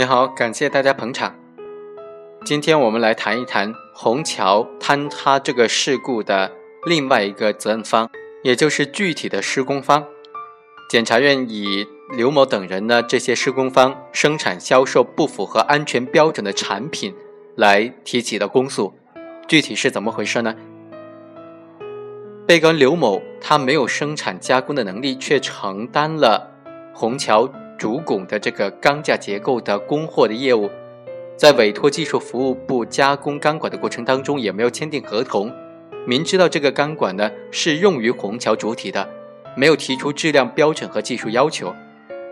你好，感谢大家捧场。今天我们来谈一谈虹桥坍塌这个事故的另外一个责任方，也就是具体的施工方。检察院以刘某等人呢这些施工方生产销售不符合安全标准的产品来提起的公诉。具体是怎么回事呢？被告刘某他没有生产加工的能力，却承担了虹桥主拱的这个钢架结构的供货的业务，在委托技术服务部加工钢管的过程当中，也没有签订合同，明知道这个钢管呢是用于虹桥主体的，没有提出质量标准和技术要求，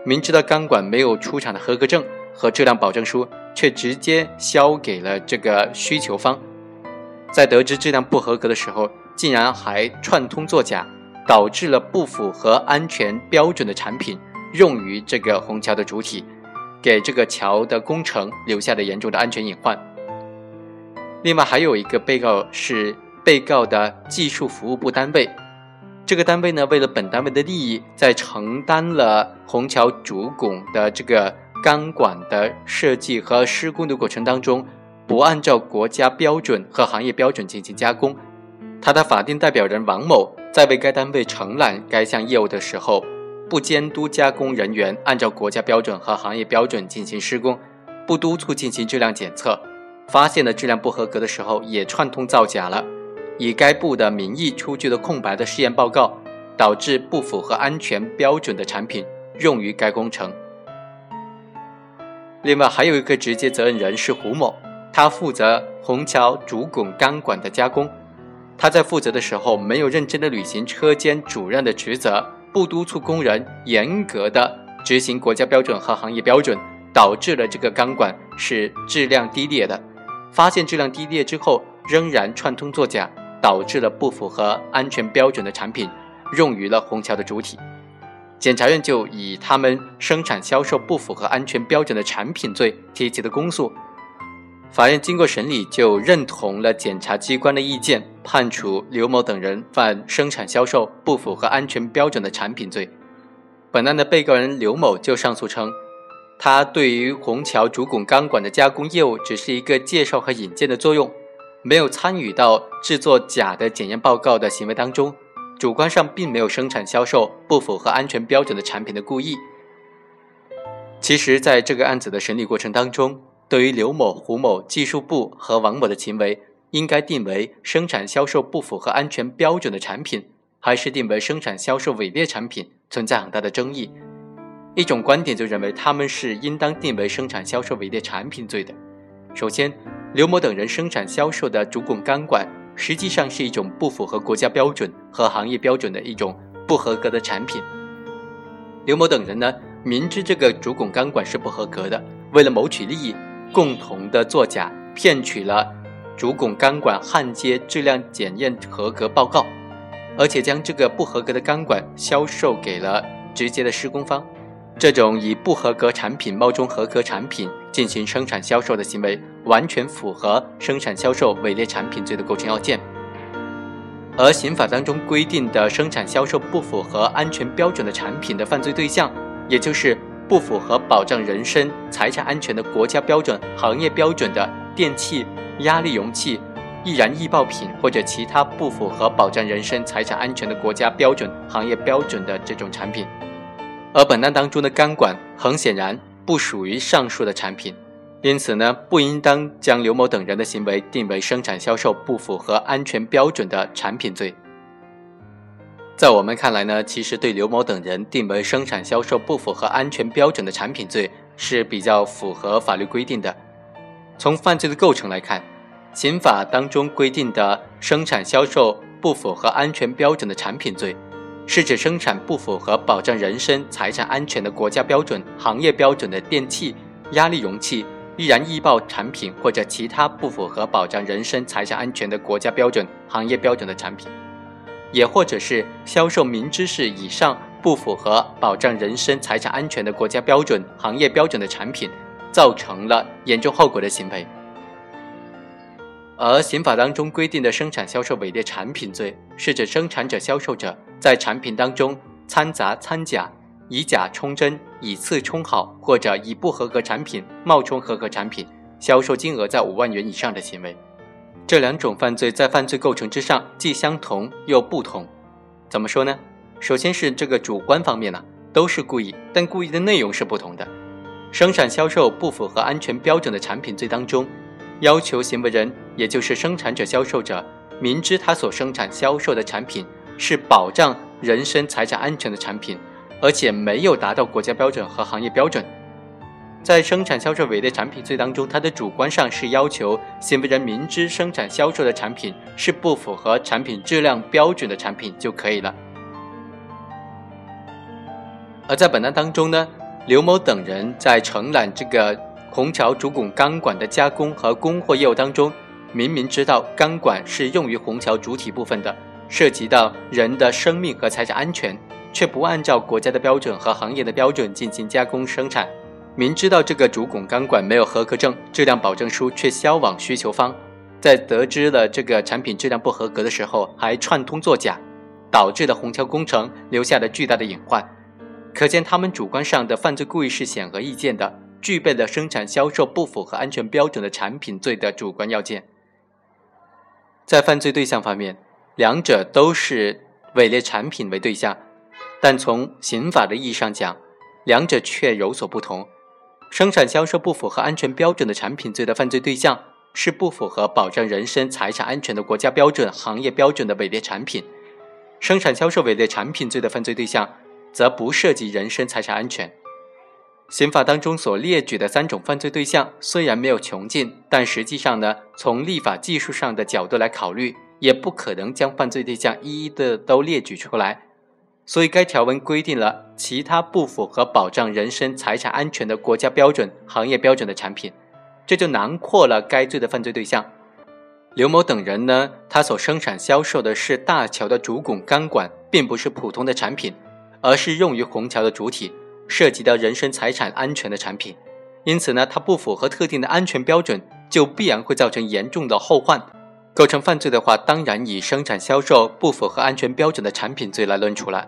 明知道钢管没有出厂的合格证和质量保证书，却直接销给了这个需求方，在得知质量不合格的时候。竟然还串通作假，导致了不符合安全标准的产品。用于这个虹桥的主体，给这个桥的工程留下了严重的安全隐患。另外还有一个被告是被告的技术服务部单位，这个单位呢为了本单位的利益，在承担了虹桥主拱的这个钢管的设计和施工的过程当中，不按照国家标准和行业标准进行加工。他的法定代表人王某在为该单位承揽该项业务的时候，不监督加工人员按照国家标准和行业标准进行施工，不督促进行质量检测，发现了质量不合格的时候，也串通造假了，以该部的名义出具了空白的试验报告，导致不符合安全标准的产品用于该工程。另外还有一个直接责任人是胡某，他负责虹桥主拱钢管的加工。他在负责的时候没有认真的履行车间主任的职责，不督促工人严格的执行国家标准和行业标准，导致了这个钢管是质量低劣的。发现质量低劣之后，仍然串通作假，导致了不符合安全标准的产品用于了虹桥的主体。检察院就以他们生产销售不符合安全标准的产品罪提起的公诉。法院经过审理，就认同了检察机关的意见，判处刘某等人犯生产销售不符合安全标准的产品罪。本案的被告人刘某就上诉称，他对于虹桥主拱钢管的加工业务只是一个介绍和引荐的作用，没有参与到制作假的检验报告的行为当中，主观上并没有生产销售不符合安全标准的产品的故意。其实，在这个案子的审理过程当中，对于刘某、胡某、技术部和王某的行为，应该定为生产销售不符合安全标准的产品，还是定为生产销售伪劣产品，存在很大的争议。一种观点就认为他们是应当定为生产销售伪劣产品罪的。首先，刘某等人生产销售的主拱钢管，实际上是一种不符合国家标准和行业标准的一种不合格的产品。刘某等人呢，明知这个主拱钢管是不合格的，为了谋取利益。共同的作假，骗取了主拱钢管焊接质量检验合格报告，而且将这个不合格的钢管销售给了直接的施工方。这种以不合格产品冒充合格产品进行生产销售的行为，完全符合生产销售伪劣产品罪的构成要件。而刑法当中规定的生产销售不符合安全标准的产品的犯罪对象，也就是。不符合保障人身财产安全的国家标准、行业标准的电器、压力容器、易燃易爆品或者其他不符合保障人身财产安全的国家标准、行业标准的这种产品，而本案当中的钢管很显然不属于上述的产品，因此呢，不应当将刘某等人的行为定为生产销售不符合安全标准的产品罪。在我们看来呢，其实对刘某等人定为生产销售不符合安全标准的产品罪是比较符合法律规定的。从犯罪的构成来看，刑法当中规定的生产销售不符合安全标准的产品罪，是指生产不符合保障人身财产安全的国家标准、行业标准的电器、压力容器、易燃易爆产品或者其他不符合保障人身财产安全的国家标准、行业标准的产品。也或者是销售明知是以上不符合保障人身财产安全的国家标准、行业标准的产品，造成了严重后果的行为。而刑法当中规定的生产销售伪劣产品罪，是指生产者、销售者在产品当中掺杂掺假、以假充真、以次充好或者以不合格产品冒充合格产品，销售金额在五万元以上的行为。这两种犯罪在犯罪构成之上既相同又不同。怎么说呢？首先是这个主观方面呢，都是故意，但故意的内容是不同的。生产销售不符合安全标准的产品罪当中，要求行为人，也就是生产者、销售者，明知他所生产销售的产品是保障人身财产安全的产品，而且没有达到国家标准和行业标准。在生产销售伪劣产品罪当中，它的主观上是要求行为人明知生产销售的产品是不符合产品质量标准的产品就可以了。而在本案当中呢？刘某等人在承揽这个虹桥主拱钢管的加工和供货业务当中，明明知道钢管是用于虹桥主体部分的，涉及到人的生命和财产安全，却不按照国家的标准和行业的标准进行加工生产。明知道这个主拱钢管没有合格证、质量保证书，却销往需求方，在得知了这个产品质量不合格的时候，还串通作假，导致了虹桥工程留下了巨大的隐患。可见，他们主观上的犯罪故意是显而易见的，具备了生产销售不符合安全标准的产品罪的主观要件。在犯罪对象方面，两者都是伪劣产品为对象，但从刑法的意义上讲，两者却有所不同。生产销售不符合安全标准的产品罪的犯罪对象是不符合保障人身财产安全的国家标准、行业标准的伪劣产品；生产销售伪劣产品罪的犯罪对象。则不涉及人身财产安全。刑法当中所列举的三种犯罪对象虽然没有穷尽，但实际上呢，从立法技术上的角度来考虑，也不可能将犯罪对象一一的都列举出来。所以该条文规定了其他不符合保障人身财产安全的国家标准、行业标准的产品，这就囊括了该罪的犯罪对象。刘某等人呢，他所生产销售的是大桥的主拱钢管，并不是普通的产品。而是用于虹桥的主体，涉及到人身财产安全的产品，因此呢，它不符合特定的安全标准，就必然会造成严重的后患，构成犯罪的话，当然以生产销售不符合安全标准的产品罪来论处了。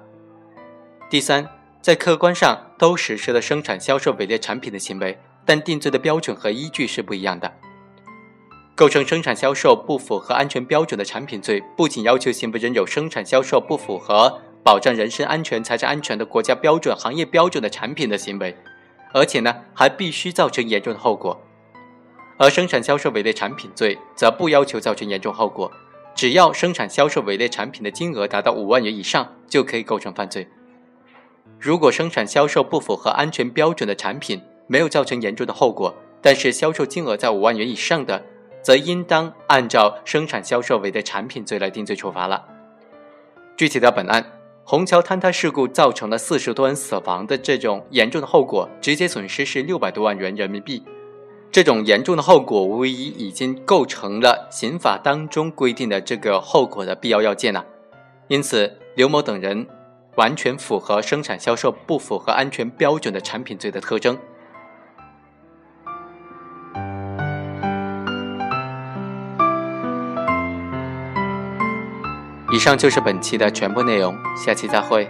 第三，在客观上都实施了生产销售伪劣产品的行为，但定罪的标准和依据是不一样的。构成生产销售不符合安全标准的产品罪，不仅要求行为人有生产销售不符合。保障人身安全、财产安全的国家标准、行业标准的产品的行为，而且呢，还必须造成严重的后果。而生产销售伪劣产品罪则不要求造成严重后果，只要生产销售伪劣产品的金额达到五万元以上，就可以构成犯罪。如果生产销售不符合安全标准的产品没有造成严重的后果，但是销售金额在五万元以上的，则应当按照生产销售伪劣产品罪来定罪处罚了。具体的本案。虹桥坍塌事故造成了四十多人死亡的这种严重的后果，直接损失是六百多万元人民币。这种严重的后果，无疑已经构成了刑法当中规定的这个后果的必要要件了。因此，刘某等人完全符合生产销售不符合安全标准的产品罪的特征。以上就是本期的全部内容，下期再会。